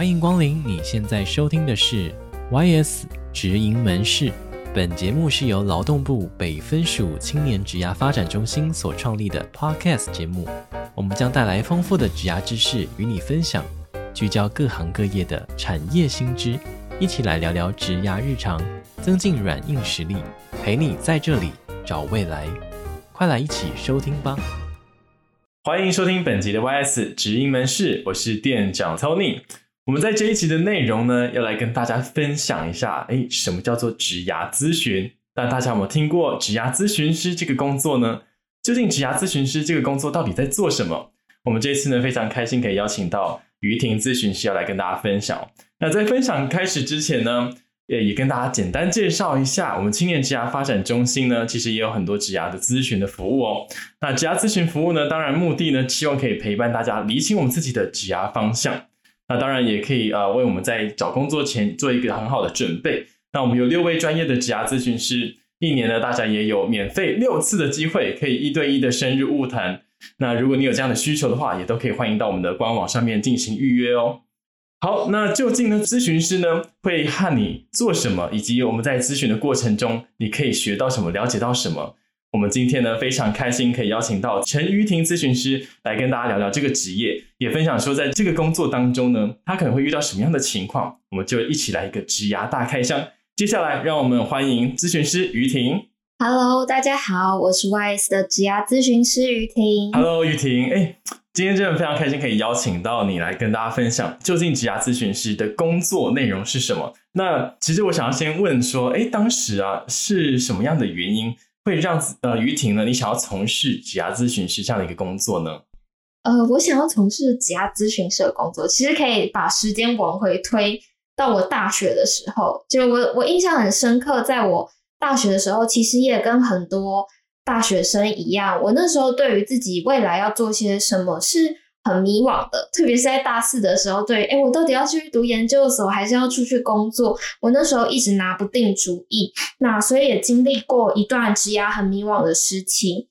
欢迎光临！你现在收听的是 YS 直营门市。本节目是由劳动部北分署青年职涯发展中心所创立的 Podcast 节目。我们将带来丰富的职涯知识与你分享，聚焦各行各业的产业新知，一起来聊聊职涯日常，增进软硬实力，陪你在这里找未来。快来一起收听吧！欢迎收听本集的 YS 直营门市，我是店长 Tony。我们在这一集的内容呢，要来跟大家分享一下，哎，什么叫做职涯咨询？那大家有没有听过职涯咨询师这个工作呢？究竟职涯咨询师这个工作到底在做什么？我们这一次呢，非常开心可以邀请到于婷咨询师要来跟大家分享。那在分享开始之前呢，也也跟大家简单介绍一下，我们青年职涯发展中心呢，其实也有很多职涯的咨询的服务哦。那职涯咨询服务呢，当然目的呢，希望可以陪伴大家理清我们自己的职涯方向。那当然也可以呃，为我们在找工作前做一个很好的准备。那我们有六位专业的职涯咨询师，一年呢，大家也有免费六次的机会，可以一对一的深入晤谈。那如果你有这样的需求的话，也都可以欢迎到我们的官网上面进行预约哦。好，那究竟呢，咨询师呢会和你做什么，以及我们在咨询的过程中，你可以学到什么，了解到什么？我们今天呢，非常开心可以邀请到陈于婷咨询师来跟大家聊聊这个职业，也分享说在这个工作当中呢，他可能会遇到什么样的情况。我们就一起来一个职涯大开箱。接下来，让我们欢迎咨询师于婷。Hello，大家好，我是 YS 的职涯咨询师于婷。Hello，于婷，哎，今天真的非常开心可以邀请到你来跟大家分享，究竟职涯咨询师的工作内容是什么？那其实我想要先问说，哎，当时啊是什么样的原因？会让呃于婷呢，你想要从事职涯咨询师这样的一个工作呢？呃，我想要从事职涯咨询师的工作，其实可以把时间往回推到我大学的时候。就我我印象很深刻，在我大学的时候，其实也跟很多大学生一样，我那时候对于自己未来要做些什么是很迷惘的，特别是在大四的时候，对，哎，我到底要去读研究所，还是要出去工作？我那时候一直拿不定主意，那所以也经历过一段职涯很迷惘的时期。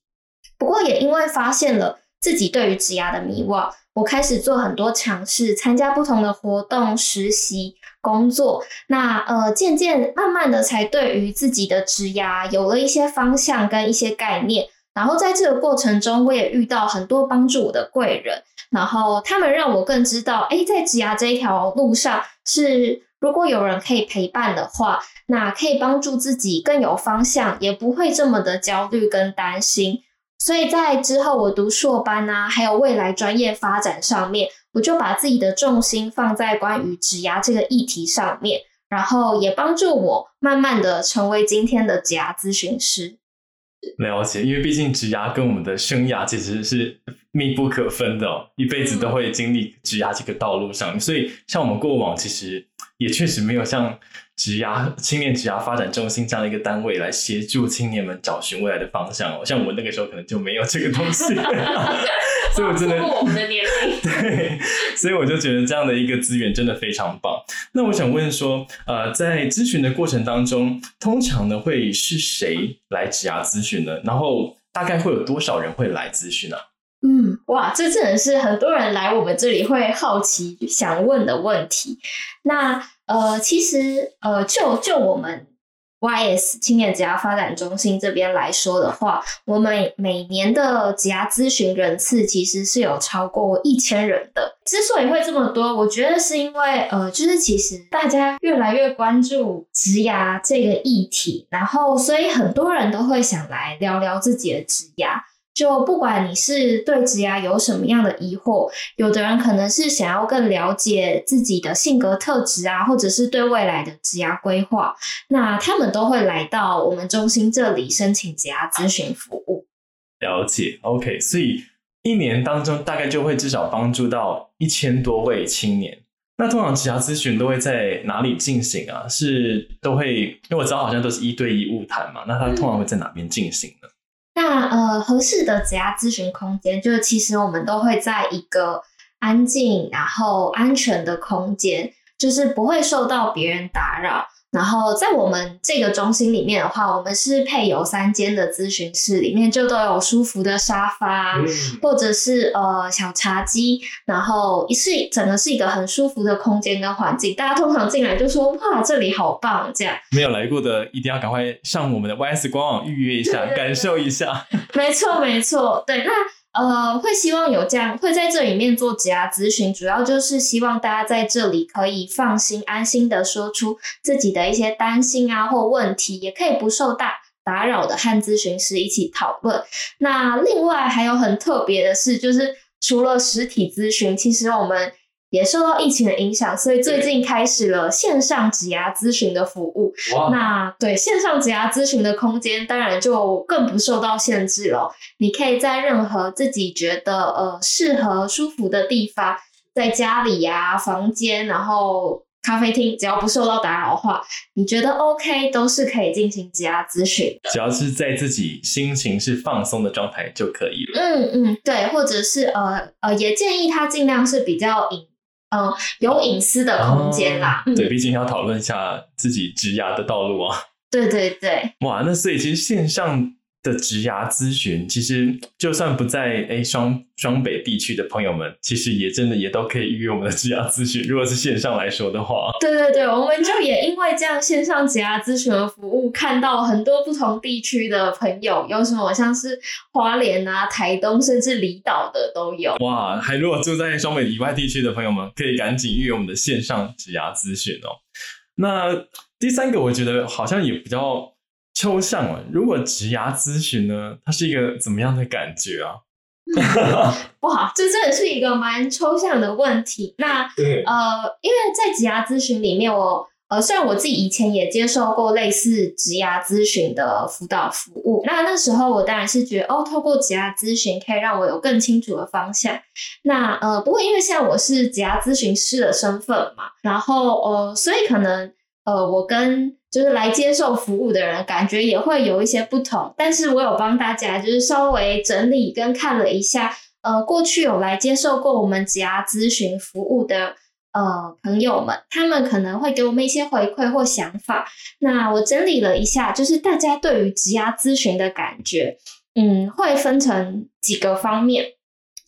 不过也因为发现了自己对于职涯的迷惘，我开始做很多尝试，参加不同的活动、实习、工作。那呃，渐渐慢慢的才对于自己的职涯有了一些方向跟一些概念。然后在这个过程中，我也遇到很多帮助我的贵人。然后他们让我更知道，哎，在职涯这一条路上，是如果有人可以陪伴的话，那可以帮助自己更有方向，也不会这么的焦虑跟担心。所以在之后我读硕班啊，还有未来专业发展上面，我就把自己的重心放在关于职涯这个议题上面，然后也帮助我慢慢的成为今天的职涯咨询师。了解，因为毕竟职涯跟我们的生涯其实是密不可分的哦，一辈子都会经历职涯这个道路上，所以像我们过往其实也确实没有像职涯青年职涯发展中心这样的一个单位来协助青年们找寻未来的方向哦，像我那个时候可能就没有这个东西。所以我真的，我们的年龄，对，所以我就觉得这样的一个资源真的非常棒。那我想问说，呃，在咨询的过程当中，通常呢会是谁来职涯咨询呢？然后大概会有多少人会来咨询呢？嗯，哇，这真的是很多人来我们这里会好奇想问的问题。那呃，其实呃，就就我们。YS 青年职涯发展中心这边来说的话，我们每年的职涯咨询人次其实是有超过一千人的。之所以会这么多，我觉得是因为呃，就是其实大家越来越关注职涯这个议题，然后所以很多人都会想来聊聊自己的职涯。就不管你是对职涯有什么样的疑惑，有的人可能是想要更了解自己的性格特质啊，或者是对未来的职涯规划，那他们都会来到我们中心这里申请职涯咨询服务。了解，OK，所以一年当中大概就会至少帮助到一千多位青年。那通常职涯咨询都会在哪里进行啊？是都会，因为我知道好像都是一对一晤谈嘛，那他通常会在哪边进行呢？那呃，合适的职涯咨询空间，就是其实我们都会在一个安静然后安全的空间，就是不会受到别人打扰，然后在我们这个中心里面的话，我们是配有三间的咨询室，里面就都有舒服的沙发，嗯、或者是呃小茶几，然后一是整个是一个很舒服的空间跟环境。大家通常进来就说哇，这里好棒，这样。没有来过的一定要赶快上我们的 YS 官网预约一下，感受一下。没错，没错，对，那。呃，会希望有这样会在这里面做职涯咨询，主要就是希望大家在这里可以放心、安心的说出自己的一些担心啊或问题，也可以不受大打扰的和咨询师一起讨论。那另外还有很特别的是，就是除了实体咨询，其实我们。也受到疫情的影响，所以最近开始了线上职涯咨询的服务。哇那对线上职涯咨询的空间，当然就更不受到限制了。你可以在任何自己觉得呃适合、舒服的地方，在家里呀、啊、房间，然后咖啡厅，只要不受到打扰的话，你觉得 OK，都是可以进行职涯咨询。只要是在自己心情是放松的状态就可以了。嗯嗯，对，或者是呃呃，也建议他尽量是比较隐。嗯，有隐私的空间啦。哦、对，毕竟要讨论一下自己职涯的道路啊。对对对。哇，那所以其实线上的职涯咨询，其实就算不在诶双双北地区的朋友们，其实也真的也都可以预约我们的职涯咨询。如果是线上来说的话，对对对，我们就也因为这样线上职涯咨询的服务，看到很多不同地区的朋友，有什么像是花莲啊、台东，甚至离岛的都有。哇，还如果住在双北以外地区的朋友们，可以赶紧预约我们的线上职涯咨询哦。那第三个，我觉得好像也比较抽象啊。如果职涯咨询呢，它是一个怎么样的感觉啊？不好，这真的是一个蛮抽象的问题。那对呃，因为在职涯咨询里面我，我呃虽然我自己以前也接受过类似职涯咨询的辅导服务，那那时候我当然是觉得哦，透过职涯咨询可以让我有更清楚的方向。那呃，不过因为现在我是职涯咨询师的身份嘛，然后呃，所以可能呃，我跟就是来接受服务的人，感觉也会有一些不同。但是我有帮大家就是稍微整理跟看了一下，呃，过去有来接受过我们职涯咨询服务的呃朋友们，他们可能会给我们一些回馈或想法。那我整理了一下，就是大家对于职涯咨询的感觉，嗯，会分成几个方面。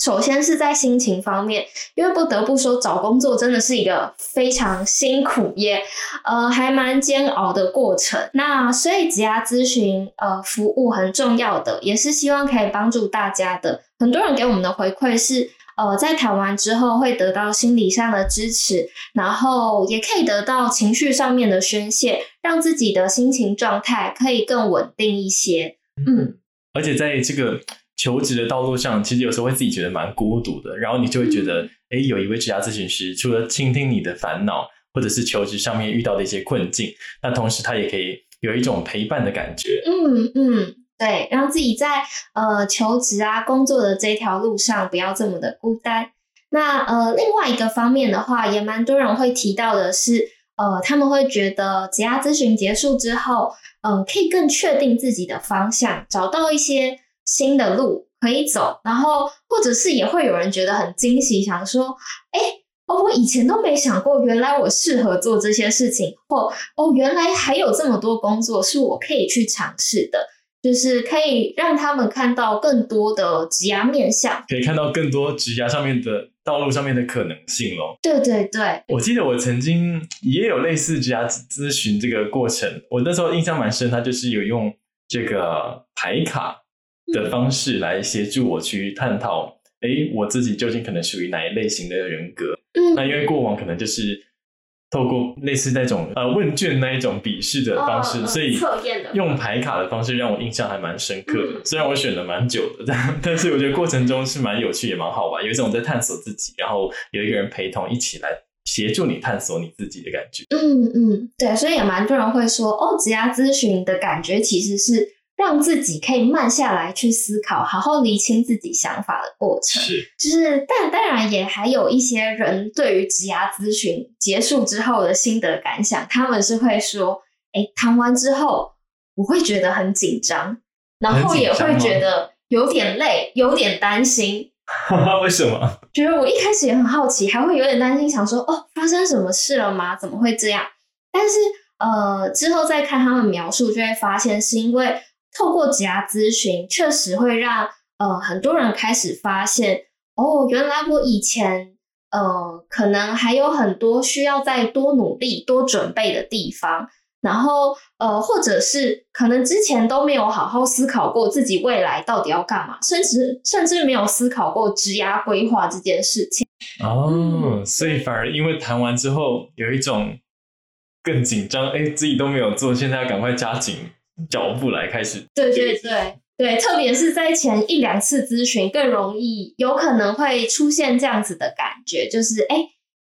首先是在心情方面，因为不得不说，找工作真的是一个非常辛苦也呃还蛮煎熬的过程。那所以职涯咨询呃服务很重要的，也是希望可以帮助大家的。很多人给我们的回馈是，呃，在谈完之后会得到心理上的支持，然后也可以得到情绪上面的宣泄，让自己的心情状态可以更稳定一些。嗯，而且在这个。求职的道路上，其实有时候会自己觉得蛮孤独的，然后你就会觉得，哎，有一位职业咨询师，除了倾听你的烦恼，或者是求职上面遇到的一些困境，那同时他也可以有一种陪伴的感觉。嗯嗯，对，让自己在呃求职啊工作的这条路上不要这么的孤单。那呃另外一个方面的话，也蛮多人会提到的是，呃他们会觉得职业咨询结束之后，嗯、呃，可以更确定自己的方向，找到一些。新的路可以走，然后或者是也会有人觉得很惊喜，想说：“哎，哦，我以前都没想过，原来我适合做这些事情，或哦，原来还有这么多工作是我可以去尝试的，就是可以让他们看到更多的职涯面向，可以看到更多职涯上面的道路上面的可能性咯。对对对，我记得我曾经也有类似职涯咨询这个过程，我那时候印象蛮深，他就是有用这个牌卡。的方式来协助我去探讨，哎，我自己究竟可能属于哪一类型的人格？嗯，那因为过往可能就是透过类似那种呃问卷那一种笔试的方式，哦、所以用牌卡的方式让我印象还蛮深刻的。嗯、虽然我选了蛮久的，但 但是我觉得过程中是蛮有趣也蛮好玩，有一种在探索自己，然后有一个人陪同一起来协助你探索你自己的感觉。嗯嗯，对，所以也蛮多人会说，哦，职涯咨询的感觉其实是。让自己可以慢下来去思考，好好厘清自己想法的过程。是，就是，但当然也还有一些人对于职涯咨询结束之后的心得感想，他们是会说：“哎，谈完之后我会觉得很紧张，然后也会觉得有点累，有点担心。”为什么？觉得我一开始也很好奇，还会有点担心，想说：“哦，发生什么事了吗？怎么会这样？”但是。呃之后再看他们描述，就会发现是因为透过职涯咨询，确实会让呃很多人开始发现，哦，原来我以前呃可能还有很多需要再多努力、多准备的地方。然后，呃，或者是可能之前都没有好好思考过自己未来到底要干嘛，甚至甚至没有思考过职涯规划这件事情。哦，所以反而因为谈完之后有一种更紧张，哎，自己都没有做，现在要赶快加紧脚步来开始。对对对对，特别是在前一两次咨询，更容易有可能会出现这样子的感觉，就是哎，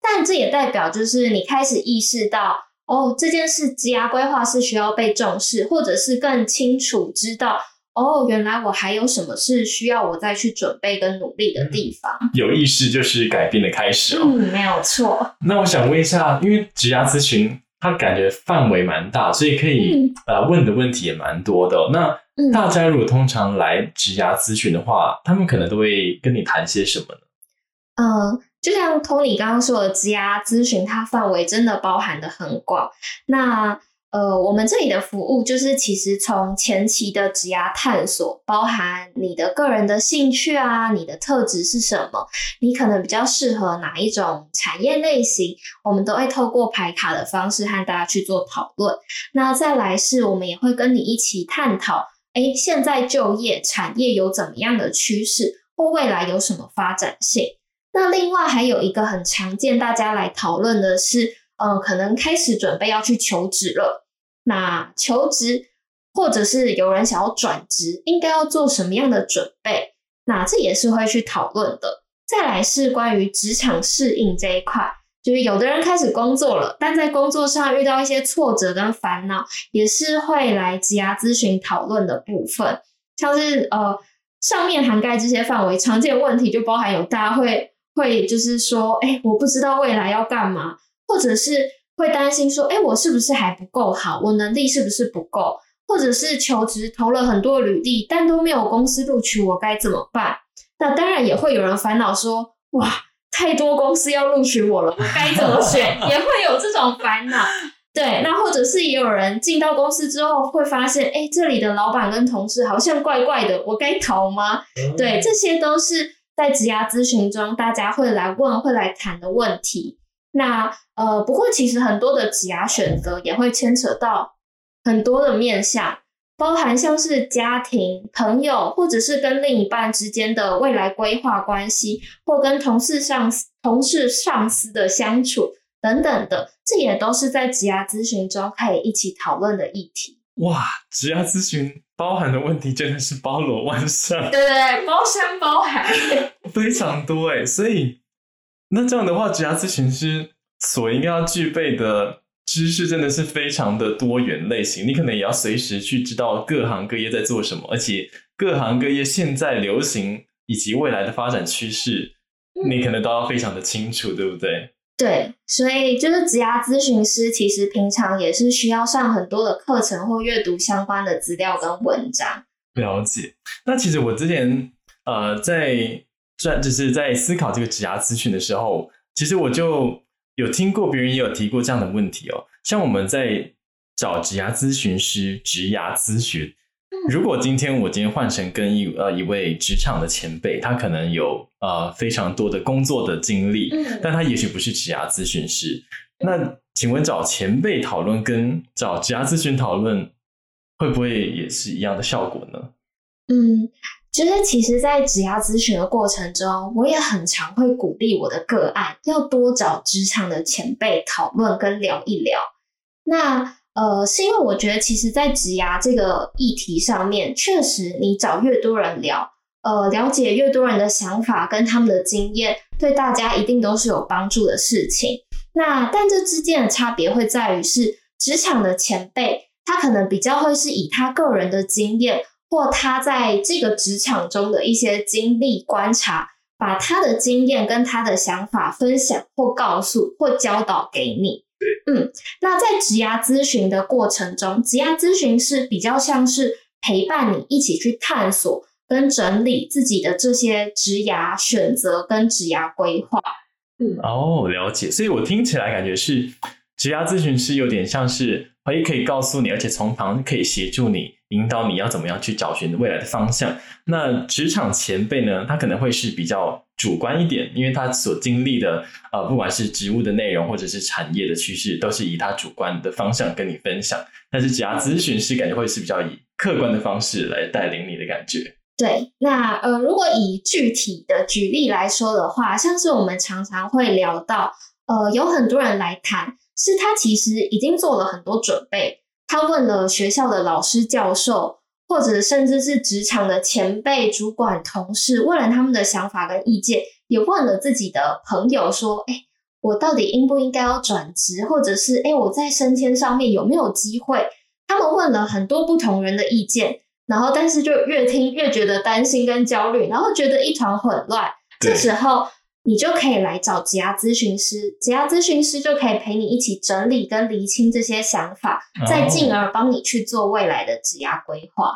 但这也代表就是你开始意识到。哦，这件事职涯规划是需要被重视，或者是更清楚知道哦，原来我还有什么是需要我再去准备跟努力的地方。有意识就是改变的开始哦。嗯，没有错。那我想问一下，因为职涯咨询它感觉范围蛮大，所以可以、嗯、呃问的问题也蛮多的、哦。那大家如果通常来职涯咨询的话，他们可能都会跟你谈些什么呢？嗯、呃。就像 Tony 刚刚说的，职涯咨询它范围真的包含的很广。那呃，我们这里的服务就是其实从前期的职涯探索，包含你的个人的兴趣啊，你的特质是什么，你可能比较适合哪一种产业类型，我们都会透过牌卡的方式和大家去做讨论。那再来是，我们也会跟你一起探讨，诶，现在就业产业有怎么样的趋势，或未来有什么发展性。那另外还有一个很常见，大家来讨论的是，呃，可能开始准备要去求职了。那求职，或者是有人想要转职，应该要做什么样的准备？那这也是会去讨论的。再来是关于职场适应这一块，就是有的人开始工作了，但在工作上遇到一些挫折跟烦恼，也是会来职涯咨询讨论的部分。像是呃，上面涵盖这些范围，常见问题就包含有大家会。会就是说，哎，我不知道未来要干嘛，或者是会担心说，哎，我是不是还不够好？我能力是不是不够？或者是求职投了很多履历，但都没有公司录取我，该怎么办？那当然也会有人烦恼说，哇，太多公司要录取我了，我该怎么选？也会有这种烦恼。对，那或者是也有人进到公司之后会发现，哎，这里的老板跟同事好像怪怪的，我该逃吗？对，这些都是。在职涯咨询中，大家会来问、会来谈的问题。那呃，不过其实很多的职涯选择也会牵扯到很多的面向，包含像是家庭、朋友，或者是跟另一半之间的未来规划关系，或跟同事、上司、同事、上司的相处等等的，这也都是在职涯咨询中可以一起讨论的议题。哇，职涯咨询包含的问题真的是包罗万象，对对对，包山包海，非常多哎。所以那这样的话，职涯咨询师所应该要具备的知识真的是非常的多元类型。你可能也要随时去知道各行各业在做什么，而且各行各业现在流行以及未来的发展趋势，你可能都要非常的清楚，对不对？对，所以就是职涯咨询师，其实平常也是需要上很多的课程或阅读相关的资料跟文章。了解。那其实我之前呃在在就是在思考这个职涯咨询的时候，其实我就有听过别人也有提过这样的问题哦。像我们在找职涯咨询师，职涯咨询。如果今天我今天换成跟一呃一位职场的前辈，他可能有呃非常多的工作的经历，嗯，但他也许不是职涯咨询师。那请问找前辈讨论跟找职涯咨询讨论，会不会也是一样的效果呢？嗯，就是其实，在职涯咨询的过程中，我也很常会鼓励我的个案要多找职场的前辈讨论跟聊一聊。那呃，是因为我觉得，其实，在职涯这个议题上面，确实，你找越多人聊，呃，了解越多人的想法跟他们的经验，对大家一定都是有帮助的事情。那但这之间的差别会在于，是职场的前辈，他可能比较会是以他个人的经验，或他在这个职场中的一些经历观察，把他的经验跟他的想法分享或告诉或教导给你。嗯，那在职涯咨询的过程中，职涯咨询是比较像是陪伴你一起去探索跟整理自己的这些职涯选择跟职涯规划。嗯，哦，了解。所以我听起来感觉是职涯咨询师有点像是可以可以告诉你，而且从旁可以协助你，引导你要怎么样去找寻未来的方向。那职场前辈呢，他可能会是比较主观一点，因为他所经历的呃，不管是职务的内容或者是产业的趋势，都是以他主观的方向跟你分享。但是职涯咨询师感觉会是比较以客观的方式来带领你的感觉。对，那呃，如果以具体的举例来说的话，像是我们常常会聊到，呃，有很多人来谈，是他其实已经做了很多准备，他问了学校的老师教授，或者甚至是职场的前辈、主管、同事，问了他们的想法跟意见，也问了自己的朋友说，哎，我到底应不应该要转职，或者是哎，我在升迁上面有没有机会？他们问了很多不同人的意见。然后，但是就越听越觉得担心跟焦虑，然后觉得一团混乱。这时候，你就可以来找职涯咨询师，职涯咨询师就可以陪你一起整理跟厘清这些想法，再进而帮你去做未来的职涯规划。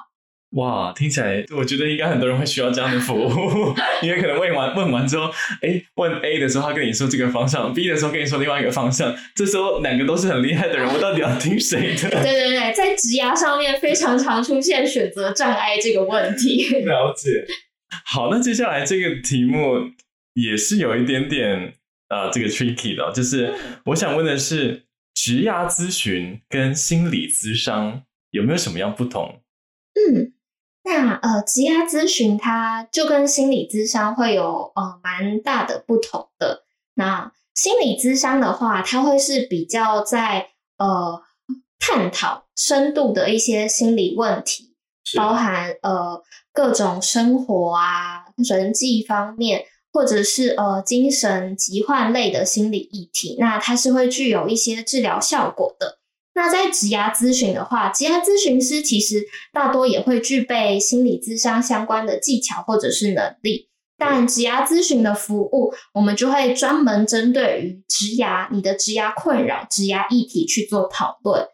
哇，听起来我觉得应该很多人会需要这样的服务，因为可能问完问完之后，哎，问 A 的时候他跟你说这个方向，B 的时候跟你说另外一个方向，这时候两个都是很厉害的人，我到底要听谁的？对对对，在职涯上面非常常出现选择障碍这个问题。了解。好，那接下来这个题目也是有一点点呃这个 tricky 的，就是我想问的是，职涯咨询跟心理咨商有没有什么样不同？嗯。那呃，职涯咨询它就跟心理咨商会有呃蛮大的不同的。那心理咨商的话，它会是比较在呃探讨深度的一些心理问题，包含呃各种生活啊、人际方面，或者是呃精神疾患类的心理议题。那它是会具有一些治疗效果的。那在职涯咨询的话，职涯咨询师其实大多也会具备心理咨商相关的技巧或者是能力，但职涯咨询的服务，我们就会专门针对于职涯、你的职涯困扰、职涯议题去做讨论。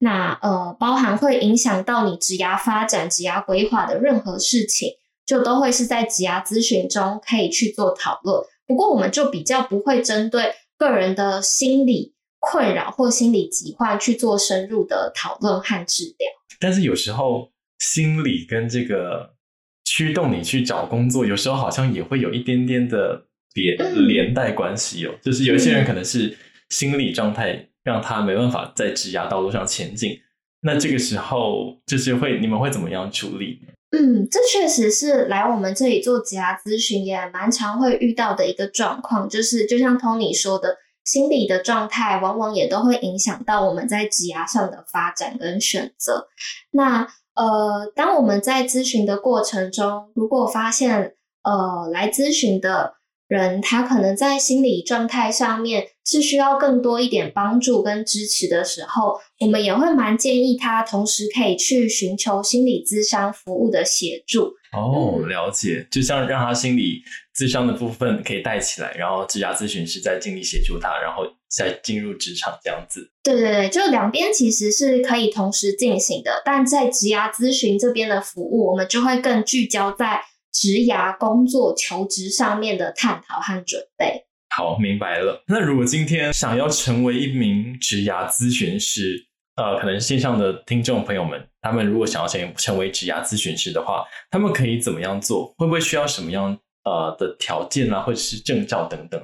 那呃，包含会影响到你职涯发展、职涯规划的任何事情，就都会是在职涯咨询中可以去做讨论。不过，我们就比较不会针对个人的心理。困扰或心理疾患去做深入的讨论和治疗，但是有时候心理跟这个驱动你去找工作，有时候好像也会有一点点的连、嗯、连带关系哦。就是有一些人可能是心理状态让他没办法在职涯道路上前进，那这个时候就是会你们会怎么样处理？嗯，这确实是来我们这里做职涯咨询也蛮常会遇到的一个状况，就是就像 Tony 说的。心理的状态往往也都会影响到我们在职涯上的发展跟选择。那呃，当我们在咨询的过程中，如果发现呃来咨询的人他可能在心理状态上面是需要更多一点帮助跟支持的时候，我们也会蛮建议他同时可以去寻求心理咨商服务的协助。哦，了解，就像让他心理咨商的部分可以带起来，然后职涯咨询师再尽力协助他，然后再进入职场这样子。对对对，就两边其实是可以同时进行的，但在职涯咨询这边的服务，我们就会更聚焦在职涯工作求职上面的探讨和准备。好，明白了。那如果今天想要成为一名职涯咨询师，呃，可能线上的听众朋友们，他们如果想要成成为职涯咨询师的话，他们可以怎么样做？会不会需要什么样呃的条件啊，或者是证照等等？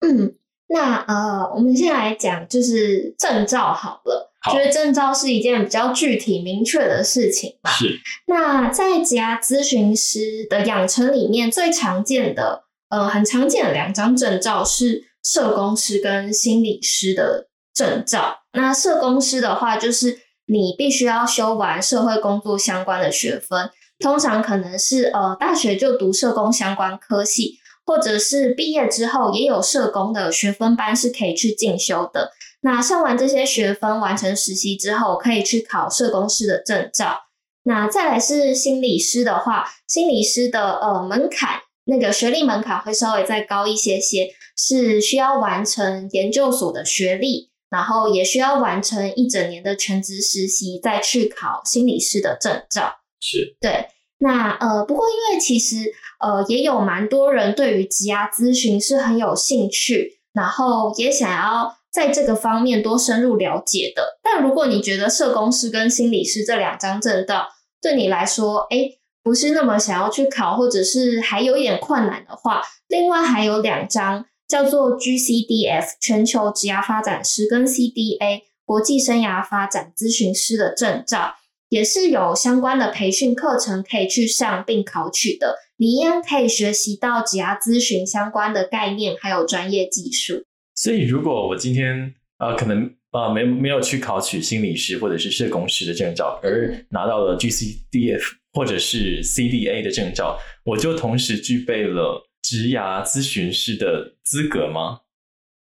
嗯，那呃，我们先来讲就是证照好了。好，觉得证照是一件比较具体明确的事情吧。是。那在职涯咨询师的养成里面，最常见的呃，很常见的两张证照是社工师跟心理师的证照。那社工师的话，就是你必须要修完社会工作相关的学分，通常可能是呃大学就读社工相关科系，或者是毕业之后也有社工的学分班是可以去进修的。那上完这些学分，完成实习之后，可以去考社工师的证照。那再来是心理师的话，心理师的呃门槛，那个学历门槛会稍微再高一些些，是需要完成研究所的学历。然后也需要完成一整年的全职实习，再去考心理师的证照。是，对。那呃，不过因为其实呃，也有蛮多人对于职涯咨询是很有兴趣，然后也想要在这个方面多深入了解的。但如果你觉得社工师跟心理师这两张证照对你来说，哎，不是那么想要去考，或者是还有一点困难的话，另外还有两张叫做 GCDF 全球职涯发展师跟 CDA 国际生涯发展咨询师的证照。也是有相关的培训课程可以去上并考取的，你一样可以学习到职涯咨询相关的概念，还有专业技术。所以，如果我今天呃可能呃没没有去考取心理师或者是社工师的证照，而拿到了 GCDF 或者是 CDA 的证照，我就同时具备了职涯咨询师的资格吗？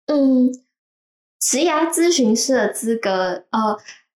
嗯，职涯咨询师的资格，呃。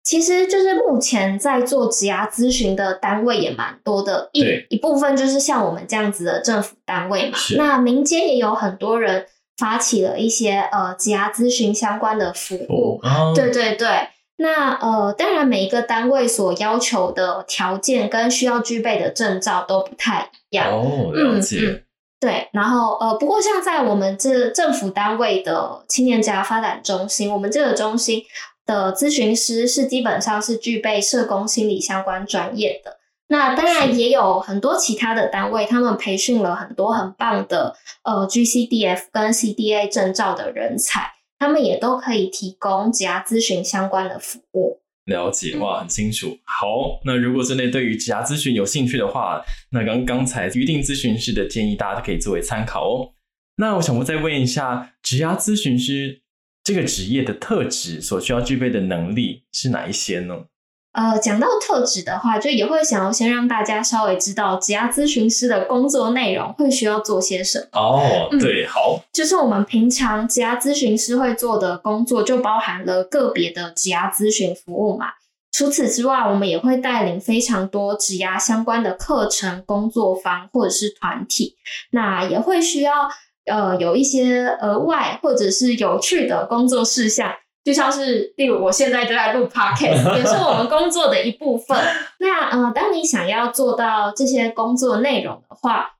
其实就是目前在做职涯咨询的单位也蛮多的，一一部分就是像我们这样子的政府单位嘛。那民间也有很多人发起了一些呃职涯咨询相关的服务。哦、对对对，那呃当然每一个单位所要求的条件跟需要具备的证照都不太一样。哦，了解。嗯嗯、对，然后呃不过像在我们这政府单位的青年职涯发展中心，我们这个中心。的咨询师是基本上是具备社工心理相关专业的，那当然也有很多其他的单位，他们培训了很多很棒的呃 GCDF 跟 CDA 证照的人才，他们也都可以提供职涯咨询相关的服务。了解，哇，很清楚。好，那如果真的对于职涯咨询有兴趣的话，那刚刚才预定咨询师的建议，大家都可以作为参考哦。那我想我再问一下，职涯咨询师。这个职业的特质所需要具备的能力是哪一些呢？呃，讲到特质的话，就也会想要先让大家稍微知道职涯咨询师的工作内容会需要做些什么。哦，对，嗯、好，就是我们平常职涯咨询师会做的工作，就包含了个别的职涯咨询服务嘛。除此之外，我们也会带领非常多职涯相关的课程、工作坊或者是团体，那也会需要。呃，有一些额外或者是有趣的工作事项，就像是例如我现在就在录 podcast，也是我们工作的一部分。那呃，当你想要做到这些工作内容的话，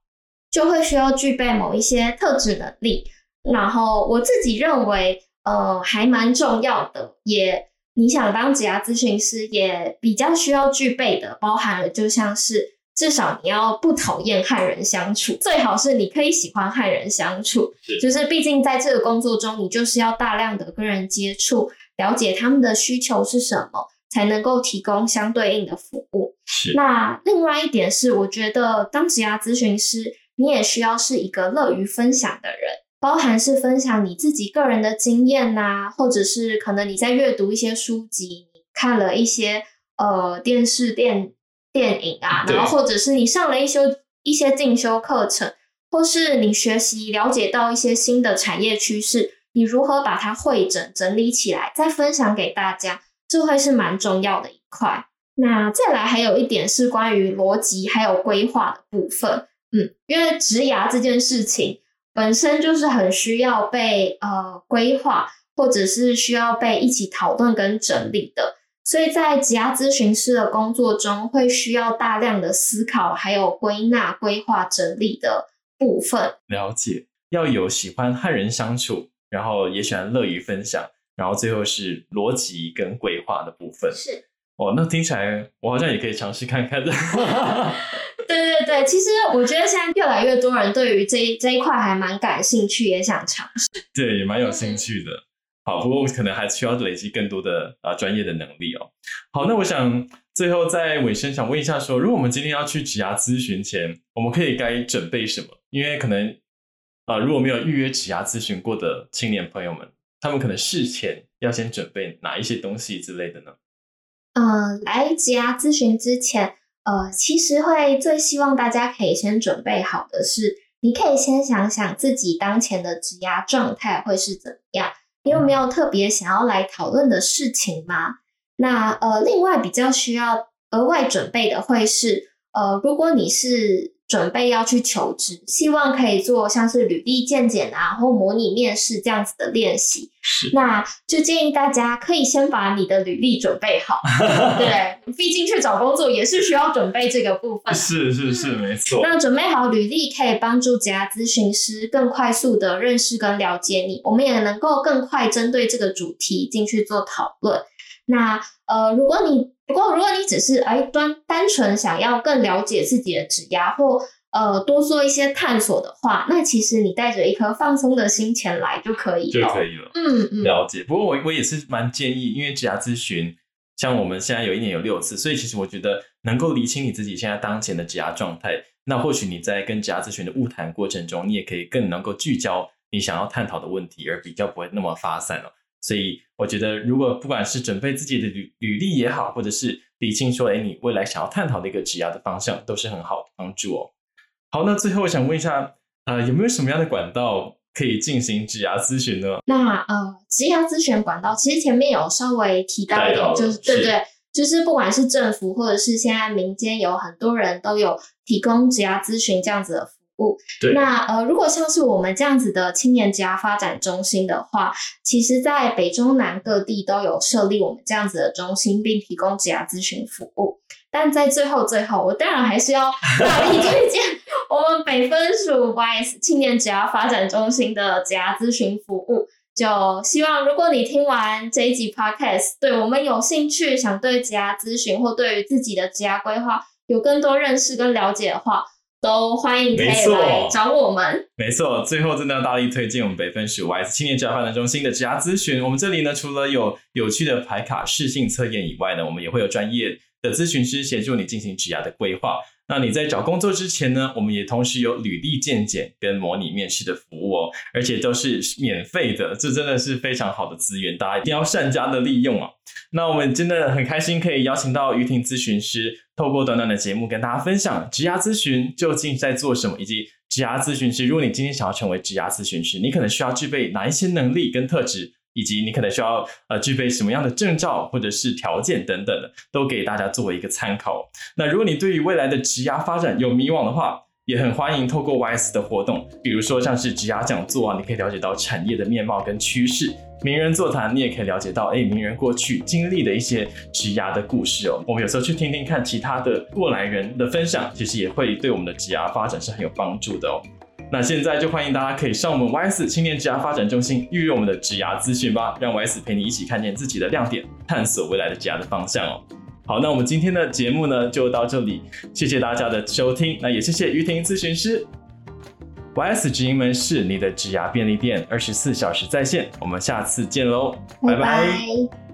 就会需要具备某一些特质能力。然后我自己认为，呃，还蛮重要的。也你想当职涯咨询师，也比较需要具备的，包含了就像是。至少你要不讨厌和人相处，最好是你可以喜欢和人相处。是，就是毕竟在这个工作中，你就是要大量的跟人接触，了解他们的需求是什么，才能够提供相对应的服务。是。那另外一点是，我觉得当职涯咨询师，你也需要是一个乐于分享的人，包含是分享你自己个人的经验呐、啊，或者是可能你在阅读一些书籍，你看了一些呃电视电。电影啊，然后或者是你上了一修一些进修课程，或是你学习了解到一些新的产业趋势，你如何把它汇整整理起来，再分享给大家，这会是蛮重要的一块。那再来还有一点是关于逻辑还有规划的部分，嗯，因为职涯这件事情本身就是很需要被呃规划，或者是需要被一起讨论跟整理的。所以在职涯咨询师的工作中，会需要大量的思考，还有归纳、规划、整理的部分。了解，要有喜欢和人相处，然后也喜欢乐于分享，然后最后是逻辑跟规划的部分。是哦，那听起来我好像也可以尝试看看的。对对对，其实我觉得现在越来越多人对于这一这一块还蛮感兴趣，也想尝试。对，也蛮有兴趣的。好，不过可能还需要累积更多的啊专业的能力哦。好，那我想最后在尾声想问一下说，如果我们今天要去职涯咨询前，我们可以该准备什么？因为可能啊、如果没有预约职涯咨询过的青年朋友们，他们可能事前要先准备哪一些东西之类的呢？呃，来职牙咨询之前，呃，其实会最希望大家可以先准备好的是，你可以先想想自己当前的职牙状态会是怎么样。你有没有特别想要来讨论的事情吗？那呃，另外比较需要额外准备的会是呃，如果你是准备要去求职，希望可以做像是履历健检啊，或模拟面试这样子的练习。是，那就建议大家可以先把你的履历准备好。对，毕竟去找工作也是需要准备这个部分。是是是，没错。那准备好履历可以帮助职涯咨询师更快速的认识跟了解你，我们也能够更快针对这个主题进去做讨论。那呃，如果你不过如果你只是哎单单纯想要更了解自己的指压或呃多做一些探索的话，那其实你带着一颗放松的心前来就可以了，就可以了。嗯嗯，了解。不过我我也是蛮建议，因为指压咨询像我们现在有一年有六次，所以其实我觉得能够理清你自己现在当前的指压状态，那或许你在跟指压咨询的晤谈过程中，你也可以更能够聚焦你想要探讨的问题，而比较不会那么发散了。所以我觉得，如果不管是准备自己的履履历也好，或者是理清说，哎，你未来想要探讨的一个职涯的方向，都是很好的帮助哦。好，那最后我想问一下，呃，有没有什么样的管道可以进行职涯咨询呢？那呃，职涯咨询管道其实前面有稍微提到一点，就是对对，就是不管是政府或者是现在民间，有很多人都有提供职涯咨询这样子的。对，那呃，如果像是我们这样子的青年职涯发展中心的话，其实，在北中南各地都有设立我们这样子的中心，并提供职涯咨询服务。但在最后最后，我当然还是要大力推荐我们北分署 YS 青年职涯发展中心的职涯咨询服务。就希望如果你听完这一集 Podcast，对我们有兴趣，想对职涯咨询或对于自己的职涯规划有更多认识跟了解的话。都欢迎可以来找我们。没错，最后真的要大力推荐我们北分署 YS 青年职涯发展中心的职涯咨询。我们这里呢，除了有有趣的排卡试性测验以外呢，我们也会有专业的咨询师协助你进行职涯的规划。那你在找工作之前呢，我们也同时有履历鉴检跟模拟面试的服务哦，而且都是免费的，这真的是非常好的资源，大家一定要善加的利用啊。那我们真的很开心可以邀请到于婷咨询师，透过短短的节目跟大家分享职涯咨询究竟在做什么，以及职涯咨询师，如果你今天想要成为职涯咨询师，你可能需要具备哪一些能力跟特质。以及你可能需要呃具备什么样的证照或者是条件等等的，都给大家作为一个参考。那如果你对于未来的职涯发展有迷惘的话，也很欢迎透过 YS 的活动，比如说像是职涯讲座啊，你可以了解到产业的面貌跟趋势；名人座谈，你也可以了解到哎名人过去经历的一些职涯的故事哦。我们有时候去听听看其他的过来人的分享，其实也会对我们的职涯发展是很有帮助的哦。那现在就欢迎大家可以上我们 YS 青年职涯发展中心预约我们的职涯咨询吧，让 YS 陪你一起看见自己的亮点，探索未来的职涯的方向哦。好，那我们今天的节目呢就到这里，谢谢大家的收听，那也谢谢于婷咨询师。YS 直营门市你的职涯便利店，二十四小时在线，我们下次见喽，拜拜。